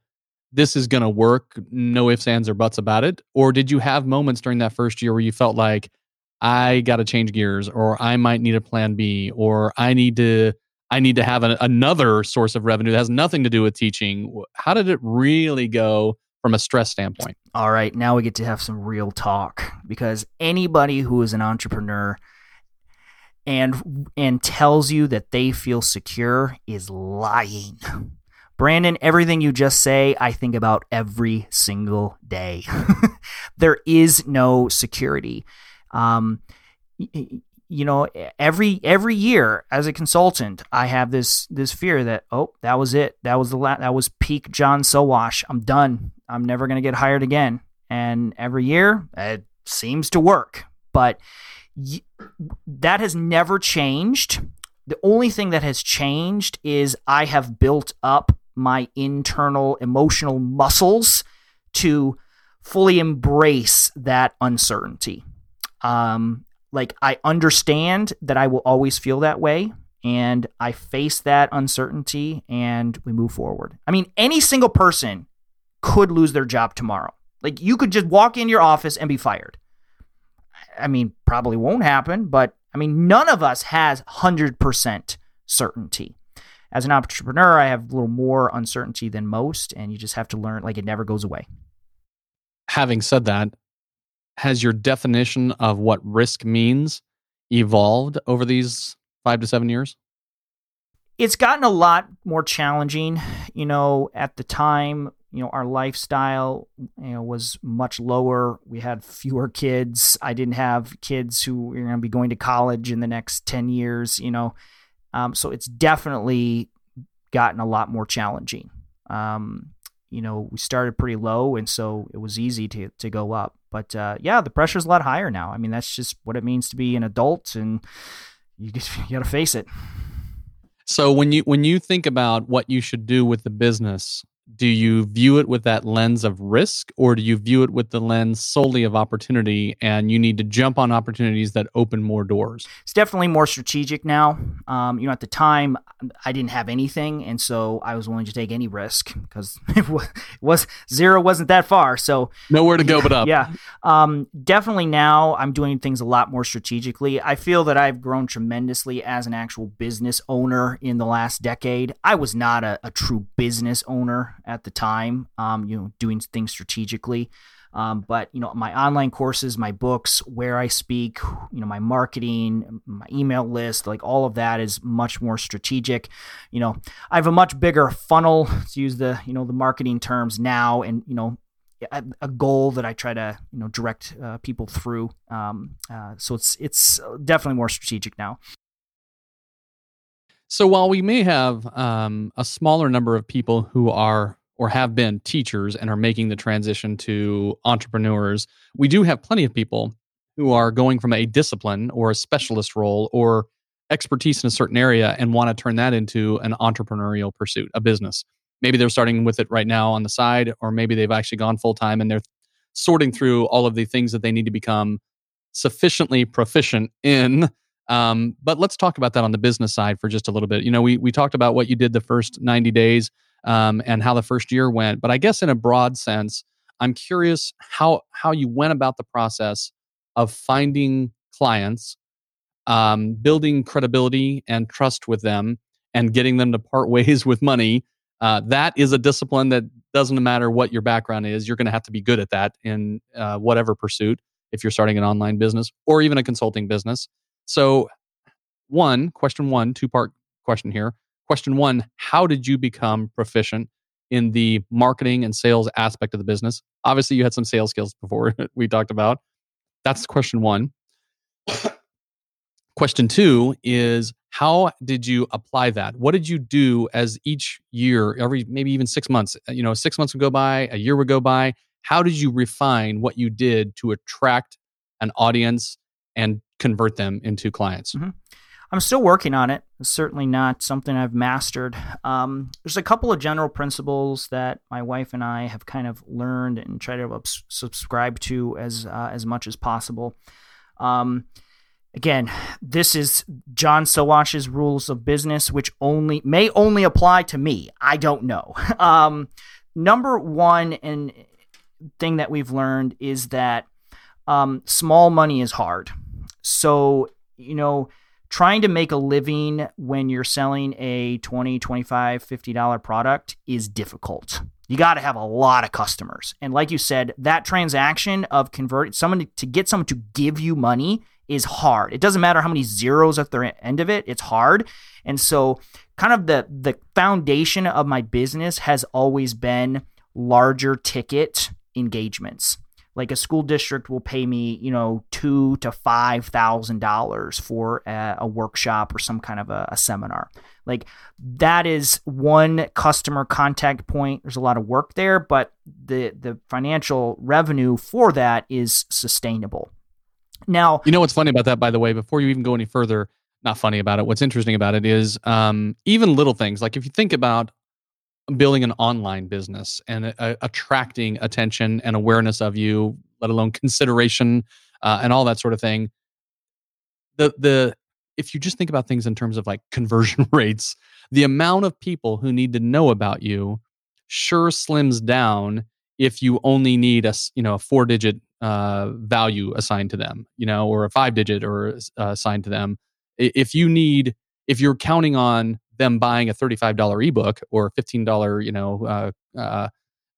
this is going to work, no ifs, ands, or buts about it? Or did you have moments during that first year where you felt like, I got to change gears, or I might need a plan B, or I need to. I need to have an, another source of revenue that has nothing to do with teaching. How did it really go from a stress standpoint? All right, now we get to have some real talk because anybody who is an entrepreneur and and tells you that they feel secure is lying Brandon, everything you just say, I think about every single day. there is no security. Um, you know, every every year as a consultant, I have this this fear that oh, that was it, that was the la- that was peak John Sowash. I'm done. I'm never going to get hired again. And every year, it seems to work, but y- that has never changed. The only thing that has changed is I have built up my internal emotional muscles to fully embrace that uncertainty. Um, like I understand that I will always feel that way and I face that uncertainty and we move forward. I mean, any single person could lose their job tomorrow. Like you could just walk in your office and be fired. I mean, probably won't happen, but I mean, none of us has 100% certainty as an entrepreneur, I have a little more uncertainty than most, and you just have to learn like it never goes away. Having said that, has your definition of what risk means evolved over these five to seven years? It's gotten a lot more challenging. You know, at the time, you know, our lifestyle, you know, was much lower. We had fewer kids. I didn't have kids who were going to be going to college in the next 10 years, you know. Um, so it's definitely gotten a lot more challenging. Um, you know, we started pretty low, and so it was easy to to go up. But uh, yeah, the pressure's a lot higher now. I mean, that's just what it means to be an adult, and you just, you got to face it. So when you when you think about what you should do with the business, do you view it with that lens of risk or do you view it with the lens solely of opportunity and you need to jump on opportunities that open more doors? It's definitely more strategic now. Um, you know at the time i didn't have anything and so i was willing to take any risk because it was, zero wasn't that far so nowhere to go but up. Yeah. Um, definitely now i'm doing things a lot more strategically. I feel that i've grown tremendously as an actual business owner in the last decade. I was not a, a true business owner at the time, um, you know, doing things strategically. Um, but you know, my online courses, my books, where I speak, you know, my marketing, my email list, like all of that is much more strategic. You know, I have a much bigger funnel to use the you know the marketing terms now, and you know, a, goal that I try to you know direct uh, people through. Um, uh, so it's it's definitely more strategic now. So while we may have um, a smaller number of people who are or have been teachers and are making the transition to entrepreneurs, we do have plenty of people who are going from a discipline or a specialist role or expertise in a certain area and want to turn that into an entrepreneurial pursuit, a business. Maybe they're starting with it right now on the side, or maybe they've actually gone full time and they're sorting through all of the things that they need to become sufficiently proficient in. Um, but let's talk about that on the business side for just a little bit. You know, we we talked about what you did the first 90 days um, and how the first year went. But I guess in a broad sense, I'm curious how how you went about the process of finding clients, um, building credibility and trust with them, and getting them to part ways with money. Uh, that is a discipline that doesn't matter what your background is. You're going to have to be good at that in uh, whatever pursuit. If you're starting an online business or even a consulting business. So, one question, one two part question here question one How did you become proficient in the marketing and sales aspect of the business? Obviously, you had some sales skills before we talked about. That's question one. question two is how did you apply that what did you do as each year every maybe even six months uh, you know six months would go by a year would go by how did you refine what you did to attract an audience and convert them into clients mm-hmm. I'm still working on it. It's certainly not something I've mastered. Um, there's a couple of general principles that my wife and I have kind of learned and try to subscribe to as uh, as much as possible. Um, again, this is John Sowash's rules of business, which only may only apply to me. I don't know. Um, number one and thing that we've learned is that um, small money is hard. So you know trying to make a living when you're selling a 20 25 50 dollar product is difficult. You got to have a lot of customers. And like you said that transaction of converting someone to get someone to give you money is hard. It doesn't matter how many zeros at the end of it it's hard. And so kind of the the foundation of my business has always been larger ticket engagements. Like a school district will pay me, you know, two to five thousand dollars for a, a, workshop or some kind of a, a seminar. Like that is one customer contact point. There's a lot of work there, but the the financial revenue for that is sustainable. Now, you know what's funny about that, by the way, before you even go any further, not funny about it. What's interesting about it is um, even little things like if you think about building an online business and uh, attracting attention and awareness of you, let alone consideration uh, and all that sort of thing. The the if you just think about things in terms of like conversion rates, the amount of people who need to know about you sure slims down if you only need a you know a four digit uh, value assigned to them, you know, or a five digit or uh, assigned to them. If you need, if you're counting on them buying a $35 ebook or $15, you know, uh, uh,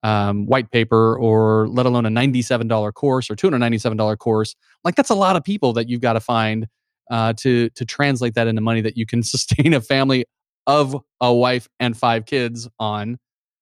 um, white paper or let alone a $97 course or $297 course, like that's a lot of people that you've got to find uh, to to translate that into money that you can sustain a family of a wife and five kids on.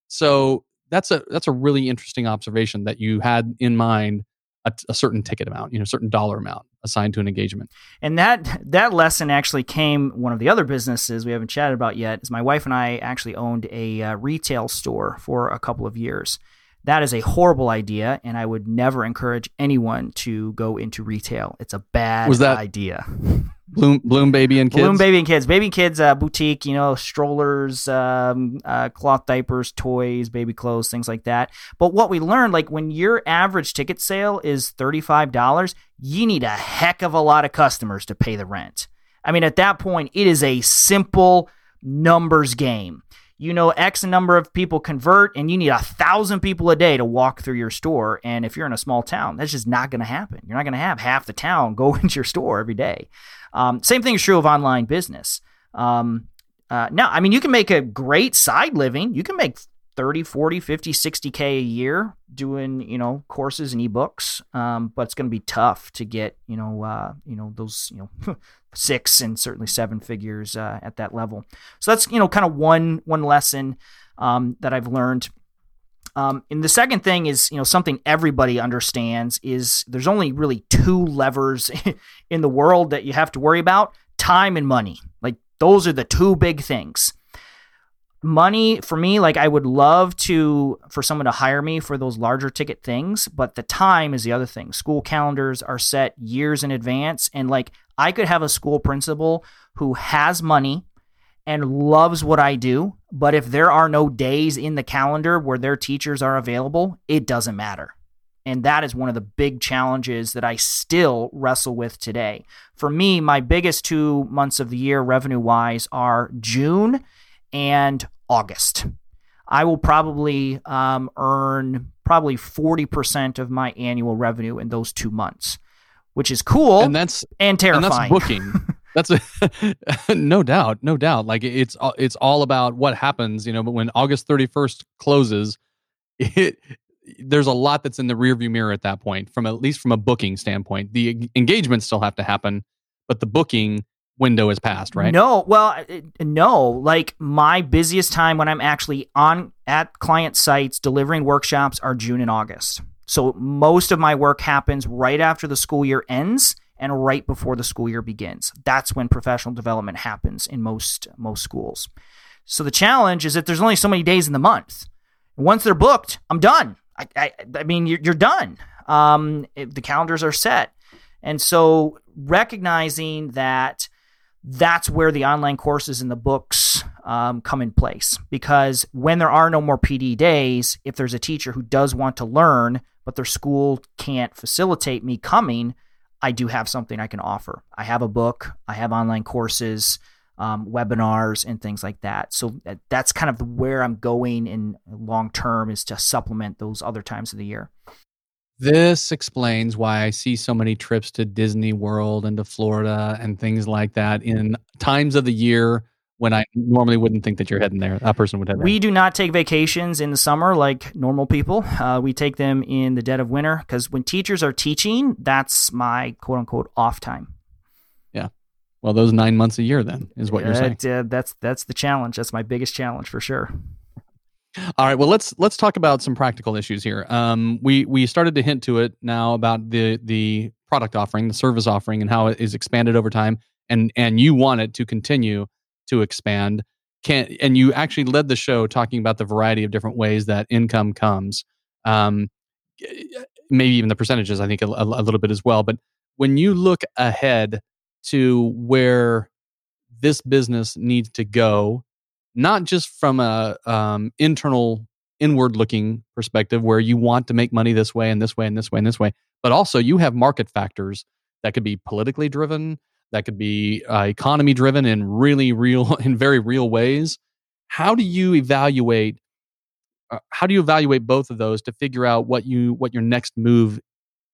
So that's a that's a really interesting observation that you had in mind a, a, certain ticket amount, you know, a certain dollar amount assigned to an engagement. And that that lesson actually came one of the other businesses we haven't chatted about yet. Is my wife and I actually owned a uh, retail store for a couple of years. That is a horrible idea, and I would never encourage anyone to go into retail. It's a bad was that, idea. Bloom, Bloom Baby and Kids. Bloom Baby and Kids. Baby and Kids uh, boutique, you know, strollers, um, uh, cloth diapers, toys, baby clothes, things like that. But what we learned, like when your average ticket sale is $35, you need a heck of a lot of customers to pay the rent. I mean, at that point, it is a simple numbers game. You know, X number of people convert, and you need a thousand people a day to walk through your store. And if you're in a small town, that's just not going to happen. You're not going to have half the town go into your store every day. Um, same thing is true of online business. Um, uh, now, I mean, you can make a great side living. You can make 30, 40, 50, 60K a year doing, you know, courses and ebooks. Um, but it's going to be tough to get, you know, uh, you know, those, you know, six and certainly seven figures uh, at that level. So that's, you know, kind of one, one lesson um, that I've learned. Um, and the second thing is, you know, something everybody understands is there's only really two levers in the world that you have to worry about time and money. Like, those are the two big things. Money for me, like, I would love to, for someone to hire me for those larger ticket things, but the time is the other thing. School calendars are set years in advance. And, like, I could have a school principal who has money and loves what I do. But if there are no days in the calendar where their teachers are available, it doesn't matter. And that is one of the big challenges that I still wrestle with today. For me, my biggest two months of the year, revenue wise, are June and August. I will probably um, earn probably 40% of my annual revenue in those two months, which is cool and that's and terrifying. And that's booking. That's a, no doubt, no doubt. Like it's uh, it's all about what happens, you know. But when August thirty first closes, it there's a lot that's in the rearview mirror at that point. From at least from a booking standpoint, the engagements still have to happen, but the booking window is passed, right? No, well, no. Like my busiest time when I'm actually on at client sites delivering workshops are June and August. So most of my work happens right after the school year ends and right before the school year begins. That's when professional development happens in most most schools. So the challenge is that there's only so many days in the month. Once they're booked, I'm done. I, I, I mean, you're, you're done. Um, it, the calendars are set. And so recognizing that that's where the online courses and the books um, come in place. Because when there are no more PD days, if there's a teacher who does want to learn, but their school can't facilitate me coming, I do have something I can offer. I have a book, I have online courses, um, webinars, and things like that. So that's kind of where I'm going in long term is to supplement those other times of the year. This explains why I see so many trips to Disney World and to Florida and things like that in times of the year when I normally wouldn't think that you're heading there. That person would head there. We do not take vacations in the summer like normal people. Uh, we take them in the dead of winter because when teachers are teaching, that's my quote unquote off time. Yeah. Well, those nine months a year then is what you're saying. Uh, that's that's the challenge. That's my biggest challenge for sure. All right. Well, let's let's talk about some practical issues here. Um, we we started to hint to it now about the the product offering, the service offering, and how it is expanded over time, and and you want it to continue to expand. Can and you actually led the show talking about the variety of different ways that income comes. Um, maybe even the percentages. I think a, a, a little bit as well. But when you look ahead to where this business needs to go, not just from a um, internal, inward looking perspective where you want to make money this way and this way and this way and this way, but also you have market factors that could be politically driven, that could be uh, economy driven in really real, in very real ways. How do you evaluate? Uh, how do you evaluate both of those to figure out what you what your next move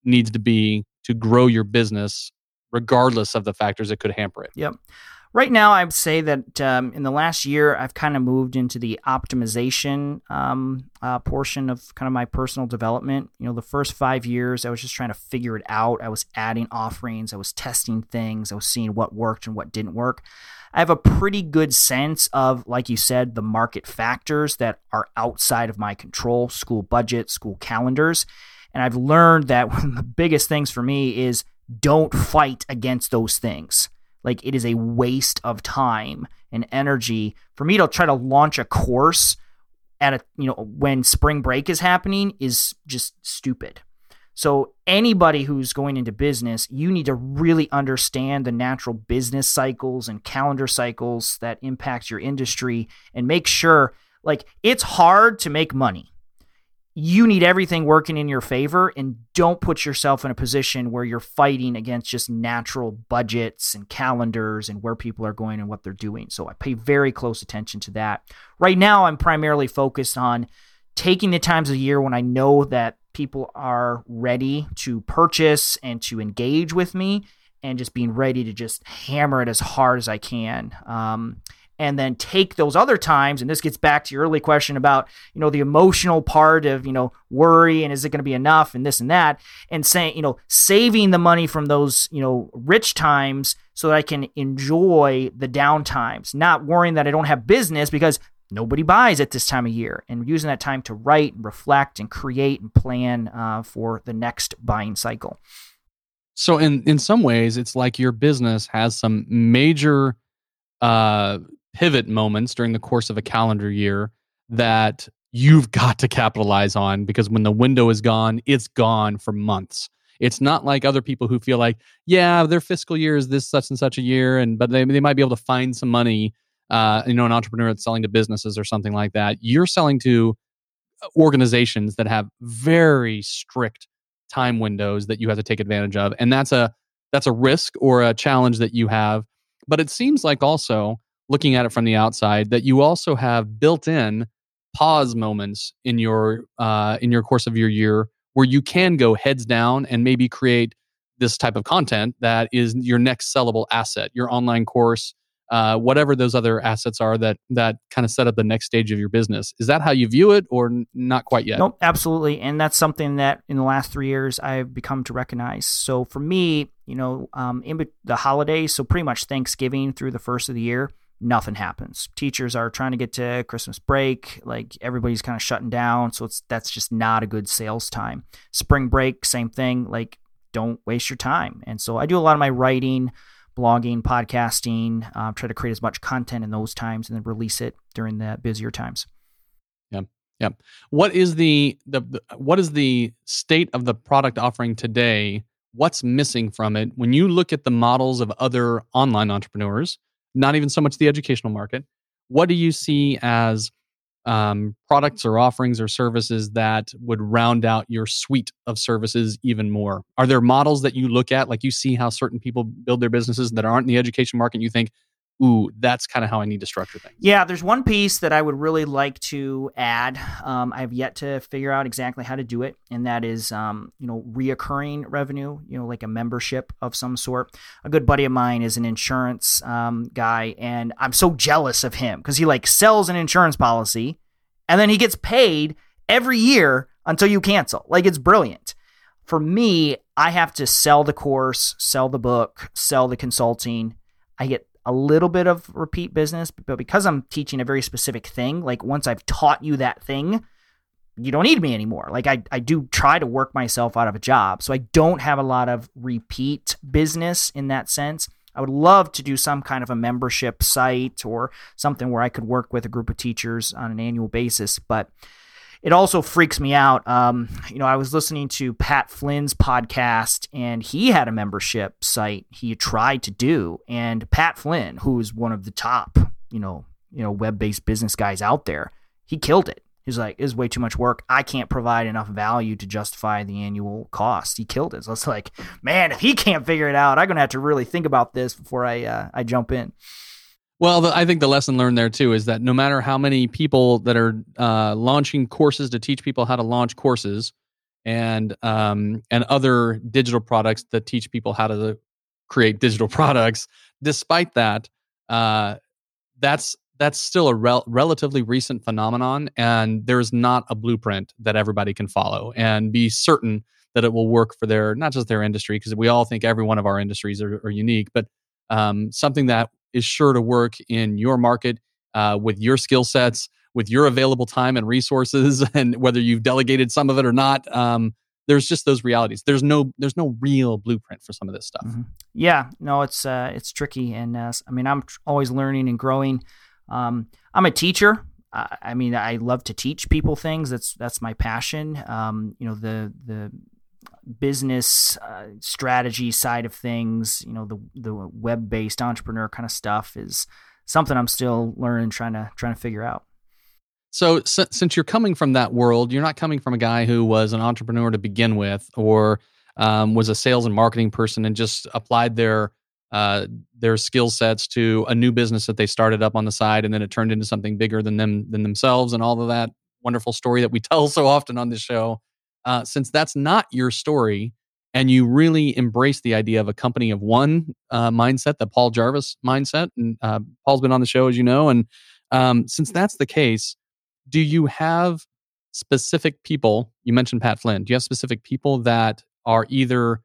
needs to be to grow your business regardless of the factors that could hamper it. Yep. Right now, I would say that um, in the last year, I've kind of moved into the optimization um, uh, portion of kind of my personal development. You know, the first five years, I was just trying to figure it out. I was adding offerings, I was testing things, I was seeing what worked and what didn't work. I have a pretty good sense of, like you said, the market factors that are outside of my control school budget, school calendars. And I've learned that one of the biggest things for me is don't fight against those things. Like it is a waste of time and energy for me to try to launch a course at a you know when spring break is happening is just stupid. So anybody who's going into business, you need to really understand the natural business cycles and calendar cycles that impact your industry and make sure like it's hard to make money you need everything working in your favor and don't put yourself in a position where you're fighting against just natural budgets and calendars and where people are going and what they're doing. So I pay very close attention to that. Right now, I'm primarily focused on taking the times of year when I know that people are ready to purchase and to engage with me and just being ready to just hammer it as hard as I can. Um, and then take those other times and this gets back to your early question about you know the emotional part of you know worry and is it going to be enough and this and that and saying you know saving the money from those you know rich times so that i can enjoy the down times not worrying that i don't have business because nobody buys at this time of year and using that time to write and reflect and create and plan uh, for the next buying cycle. So in in some ways it's like your business has some major uh pivot moments during the course of a calendar year that you've got to capitalize on because when the window is gone, it's gone for months. It's not like other people who feel like, yeah, their fiscal year is this such and such a year, and but they, they might be able to find some money. Uh, you know, an entrepreneur that's selling to businesses or something like that. You're selling to organizations that have very strict time windows that you have to take advantage of, and that's a that's a risk or a challenge that you have. But it seems like also looking at it from the outside that you also have built in pause moments in your uh, in your course of your year where you can go heads down and maybe create this type of content that is your next sellable asset your online course uh, whatever those other assets are that that kind of set up the next stage of your business. Is that how you view it or n- not quite yet? Nope absolutely and that's something that in the last three years i've become to recognize. So for me you know um, in the holidays so pretty much thanksgiving through the first of the year nothing happens. Teachers are trying to get to Christmas break, like everybody's kind of shutting down, so it's that's just not a good sales time. Spring break, same thing, like don't waste your time. And so I do a lot of my writing, blogging, podcasting, uh, try to create as much content in those times and then release it during the busier times. Yeah. Yeah. What is the, the, the what is the state of the product offering today? What's missing from it? When you look at the models of other online entrepreneurs, not even so much the educational market. What do you see as um, products or offerings or services that would round out your suite of services even more? Are there models that you look at, like you see how certain people build their businesses that aren't in the education market, you think, ooh, that's kind of how I need to structure things. Yeah, there's one piece that I would really like to add. Um, I've yet to figure out exactly how to do it, and that is, um, you know, reoccurring revenue. You know, like a membership of some sort. A good buddy of mine is an insurance um, guy, and I'm so jealous of him because he like sells an insurance policy, and then he gets paid every year until you cancel. Like it's brilliant. For me, I have to sell the course, sell the book, sell the consulting I get a little bit of repeat business, but because I'm teaching a very specific thing, like once I've taught you that thing, you don't need me anymore. Like I, I do try to work myself out of a job. So I don't have a lot of repeat business in that sense. I would love to do some kind of a membership site or something where I could work with a group of teachers on an annual basis. But it also freaks me out. Um, you know, I was listening to Pat Flynn's podcast, and he had a membership site he tried to do. And Pat Flynn, who is one of the top, you know, you know, web-based business guys out there, he killed it. He's like, "Is way too much work. I can't provide enough value to justify the annual cost." He killed it. So it's like, man, if he can't figure it out, I'm gonna have to really think about this before I uh, I jump in. Well, the, I think the lesson learned there too is that no matter how many people that are uh, launching courses to teach people how to launch courses, and um, and other digital products that teach people how to create digital products, despite that, uh, that's that's still a rel- relatively recent phenomenon, and there's not a blueprint that everybody can follow and be certain that it will work for their not just their industry because we all think every one of our industries are, are unique, but um, something that is sure to work in your market uh, with your skill sets, with your available time and resources, and whether you've delegated some of it or not. Um, there's just those realities. There's no there's no real blueprint for some of this stuff. Mm-hmm. Yeah, no, it's uh, it's tricky, and uh, I mean I'm tr- always learning and growing. Um, I'm a teacher. I, I mean I love to teach people things. That's that's my passion. Um, you know the the business uh, strategy side of things, you know, the the web based entrepreneur kind of stuff is something I'm still learning, trying to trying to figure out. So, since you're coming from that world, you're not coming from a guy who was an entrepreneur to begin with, or um, was a sales and marketing person and just applied their uh, their skill sets to a new business that they started up on the side, and then it turned into something bigger than them than themselves, and all of that wonderful story that we tell so often on this show uh, since that's not your story and you really embrace the idea of a company of one uh, mindset, the Paul Jarvis mindset, and uh, Paul's been on the show, as you know, and um, since that's the case, do you have specific people? You mentioned Pat Flynn. Do you have specific people that are either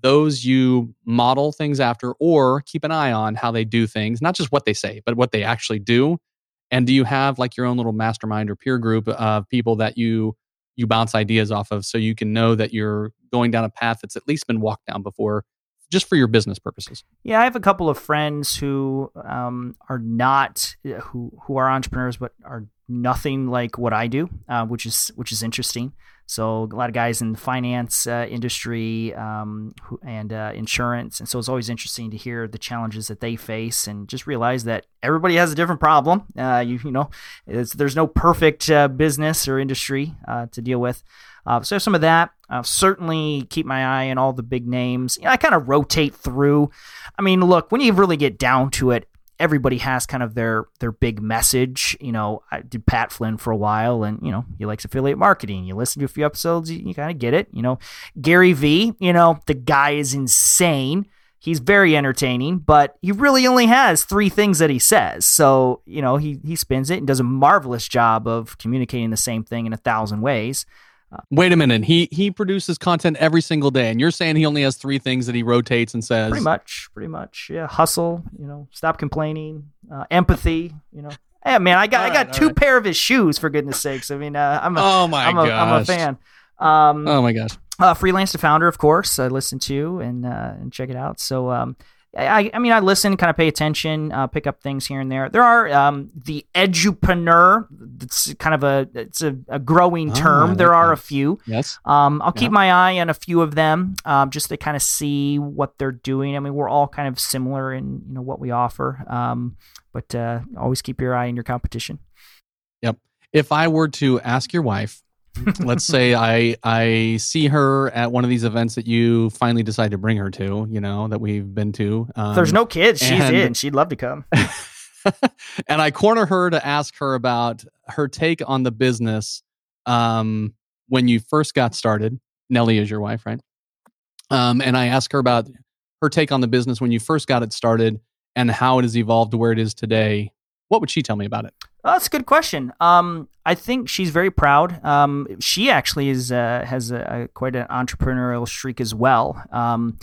those you model things after or keep an eye on how they do things, not just what they say, but what they actually do? And do you have like your own little mastermind or peer group of people that you you bounce ideas off of so you can know that you're going down a path that's at least been walked down before just for your business purposes yeah i have a couple of friends who um, are not uh, who who are entrepreneurs but are nothing like what i do uh, which is which is interesting so a lot of guys in the finance uh, industry um, who, and uh, insurance, and so it's always interesting to hear the challenges that they face and just realize that everybody has a different problem. Uh, you, you know, there's no perfect uh, business or industry to deal with. Uh, so some of that. I'll certainly keep my eye on all the big names. You know, I kind of rotate through. I mean, look, when you really get down to it, everybody has kind of their their big message. You know, I did Pat Flynn for a while, and you know he likes affiliate marketing. You listen to a few episodes, you, you kind of get it. You know, Gary V. You know, the guy is insane. He's very entertaining, but he really only has three things that he says. So you know, he he spins it and does a marvelous job of communicating the same thing in a thousand ways. Wait a minute. He he produces content every single day, and you're saying he only has three things that he rotates and says. Pretty much, pretty much. Yeah, hustle. You know, stop complaining. Uh, empathy. You know, hey man, I got I got two right. pair of his shoes for goodness sakes. I mean, uh, I'm a, oh my I'm a, I'm a fan. Um, oh my gosh. Uh, freelance to founder, of course. I listen to and uh, and check it out. So um, I, I mean, I listen, kind of pay attention, uh, pick up things here and there. There are um, the edupreneur. It's kind of a it's a, a growing oh, term. Like there are that. a few. Yes. Um, I'll keep my eye on a few of them, um, just to kind of see what they're doing. I mean, we're all kind of similar in you know what we offer, um, but uh, always keep your eye on your competition. Yep. If I were to ask your wife let's say I I see her at one of these events that you finally decide to bring her to, you know, that we've been to. Um, There's no kids. She's and, in. She'd love to come. and I corner her to ask her about her take on the business um, when you first got started. Nellie is your wife, right? Um, and I ask her about her take on the business when you first got it started and how it has evolved to where it is today. What would she tell me about it? Oh, that's a good question. Um, I think she's very proud. Um, she actually is uh, has a, a, quite an entrepreneurial streak as well. Um,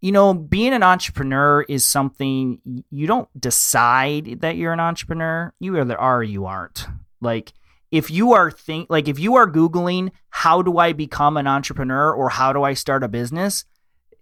you know, being an entrepreneur is something you don't decide that you're an entrepreneur. You either are or you aren't. Like if you are think like if you are googling how do I become an entrepreneur or how do I start a business,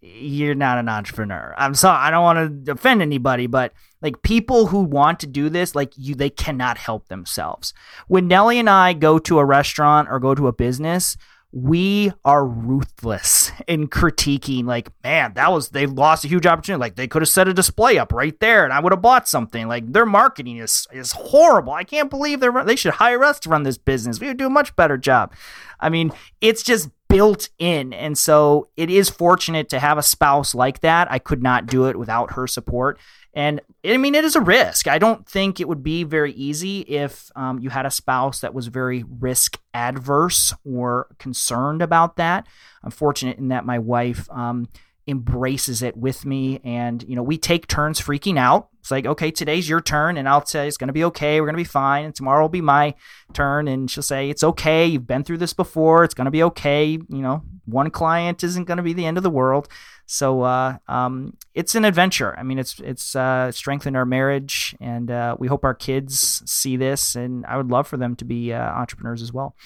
you're not an entrepreneur. I'm sorry, I don't want to offend anybody, but like people who want to do this, like you, they cannot help themselves. When Nellie and I go to a restaurant or go to a business, we are ruthless in critiquing like man that was they lost a huge opportunity. Like they could have set a display up right there and i would have bought something. Like their marketing is is horrible. I can't believe they're they should hire us to run this business. We would do a much better job. I mean it's just built in and so it is fortunate to have a spouse like that i could not do it without her support and I mean, it is a risk. I don't think it would be very easy if um, you had a spouse that was very risk adverse or concerned about that. I'm fortunate in that my wife um, embraces it with me, and you know, we take turns freaking out. It's like, okay, today's your turn, and I'll say it's going to be okay. We're going to be fine, and tomorrow will be my turn, and she'll say it's okay. You've been through this before. It's going to be okay. You know, one client isn't going to be the end of the world. So uh, um, it's an adventure. I mean, it's it's uh, strengthened our marriage, and uh, we hope our kids see this. And I would love for them to be uh, entrepreneurs as well.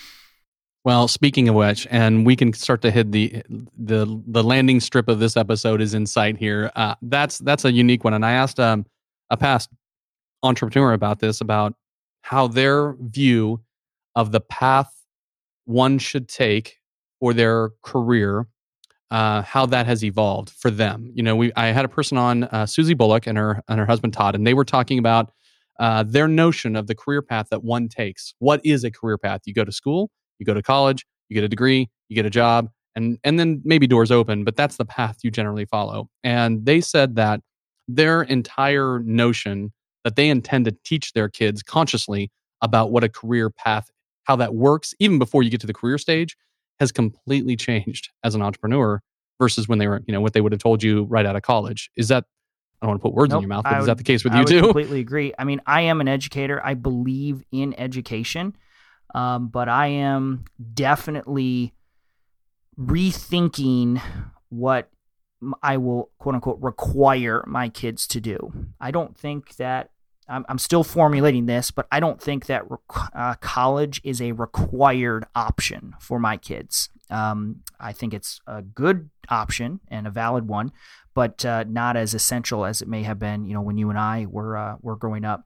Well, speaking of which, and we can start to hit the the the landing strip of this episode is in sight here. Uh, that's that's a unique one, and I asked um, a past entrepreneur about this about how their view of the path one should take for their career uh, how that has evolved for them. You know, we I had a person on uh, Susie Bullock and her and her husband Todd, and they were talking about uh, their notion of the career path that one takes. What is a career path? You go to school, you go to college, you get a degree, you get a job, and and then maybe doors open, but that's the path you generally follow. And they said that their entire notion that they intend to teach their kids consciously about what a career path, how that works, even before you get to the career stage, has completely changed as an entrepreneur versus when they were, you know, what they would have told you right out of college. Is that I don't want to put words nope, in your mouth, but I is would, that the case with I you too? completely agree. I mean, I am an educator. I believe in education, um, but I am definitely rethinking what I will quote unquote require my kids to do. I don't think that I'm, I'm still formulating this, but I don't think that uh, college is a required option for my kids. Um, I think it's a good option and a valid one, but uh, not as essential as it may have been, you know, when you and I were uh, were growing up.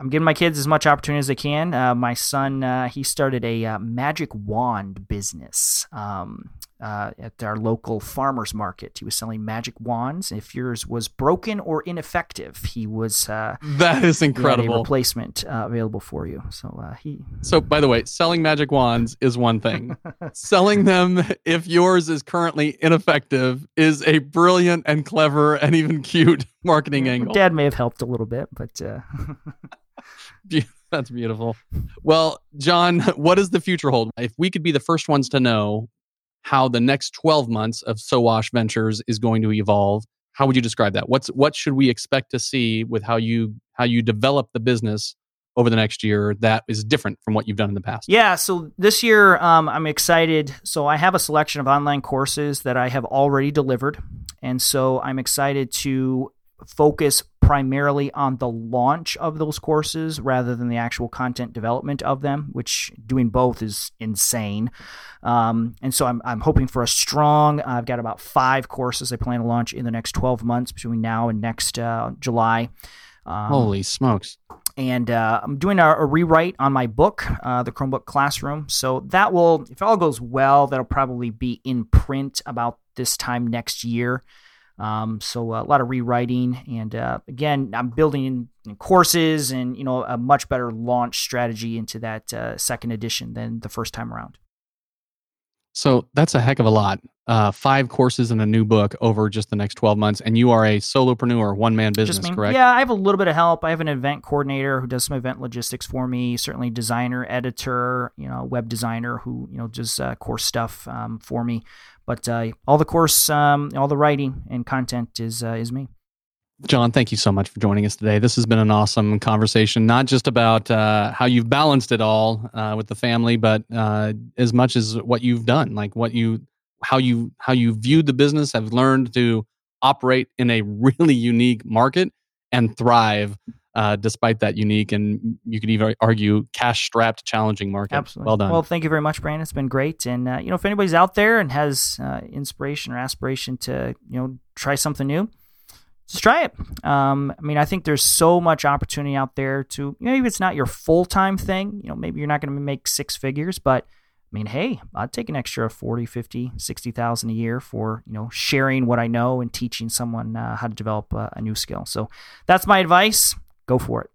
I'm giving my kids as much opportunity as I can. Uh, my son, uh, he started a uh, magic wand business. Um, uh, at our local farmers market. He was selling magic wands. If yours was broken or ineffective, he was uh, that is incredible replacement uh, available for you. So uh, he. So by the way, selling magic wands is one thing. selling them if yours is currently ineffective is a brilliant and clever and even cute marketing angle. Dad may have helped a little bit, but. Uh, That's beautiful. Well, John, what does the future hold? If we could be the first ones to know how the next 12 months of Sowash Ventures is going to evolve. How would you describe that? What's what should we expect to see with how you how you develop the business over the next year that is different from what you've done in the past? Yeah, so this year um, I'm excited. So I have a selection of online courses that I have already delivered, and so I'm excited to focus primarily on the launch of those courses rather than the actual content development of them, which doing both is insane. Um, and so I'm, I'm hoping for a strong, I've got about five courses I plan to launch in the next 12 months between now and next uh, July. Um, Holy smokes. And uh, I'm doing a, a, rewrite on my book, uh, The Chromebook Classroom. So that will, if all goes well, that'll probably be in print about this time next year. Um, so uh, a lot of rewriting, and uh, again, I'm building courses and you know a much better launch strategy into that uh, second edition than the first time around. So that's a heck of a lot. Uh, five courses and a new book over just the next 12 months. And you are a solopreneur, one man business, correct? Yeah, I have a little bit of help. I have an event coordinator who does some event logistics for me, certainly designer, editor, you know, web designer who, you know, does uh, course stuff um, for me. But uh, all the course, um, all the writing and content is uh, is me. John, thank you so much for joining us today. This has been an awesome conversation, not just about uh, how you've balanced it all uh, with the family, but uh, as much as what you've done, like what you, how you, how you viewed the business, have learned to operate in a really unique market and thrive uh, despite that unique and you could even argue cash strapped challenging market. Absolutely. Well done. Well, thank you very much, Brandon. It's been great. And uh, you know, if anybody's out there and has uh, inspiration or aspiration to you know try something new, just try it. Um, I mean, I think there's so much opportunity out there to you know, maybe it's not your full time thing. You know, maybe you're not going to make six figures, but I mean, hey, I'd take an extra 40, 50, 60,000 a year for, you know, sharing what I know and teaching someone uh, how to develop a, a new skill. So that's my advice. Go for it.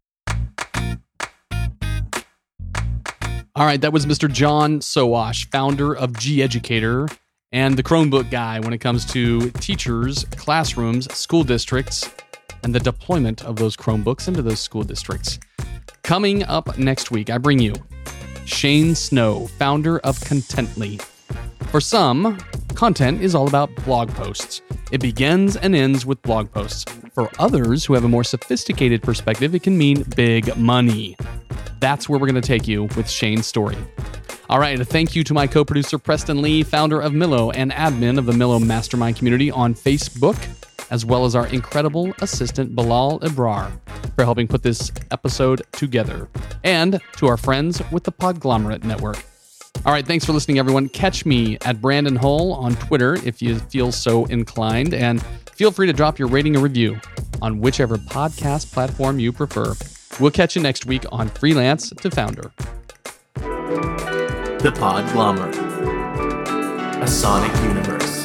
All right, that was Mr. John Sowash, founder of G Educator and the Chromebook guy when it comes to teachers, classrooms, school districts, and the deployment of those Chromebooks into those school districts. Coming up next week, I bring you Shane Snow, founder of Contently. For some, content is all about blog posts. It begins and ends with blog posts. For others who have a more sophisticated perspective, it can mean big money. That's where we're going to take you with Shane's story. All right, thank you to my co producer, Preston Lee, founder of Millo and admin of the Millo Mastermind community on Facebook, as well as our incredible assistant, Bilal Ibrar, for helping put this episode together, and to our friends with the Podglomerate Network. All right, thanks for listening, everyone. Catch me at Brandon Hull on Twitter if you feel so inclined, and feel free to drop your rating or review on whichever podcast platform you prefer. We'll catch you next week on Freelance to Founder. The Podglomerate. A Sonic Universe.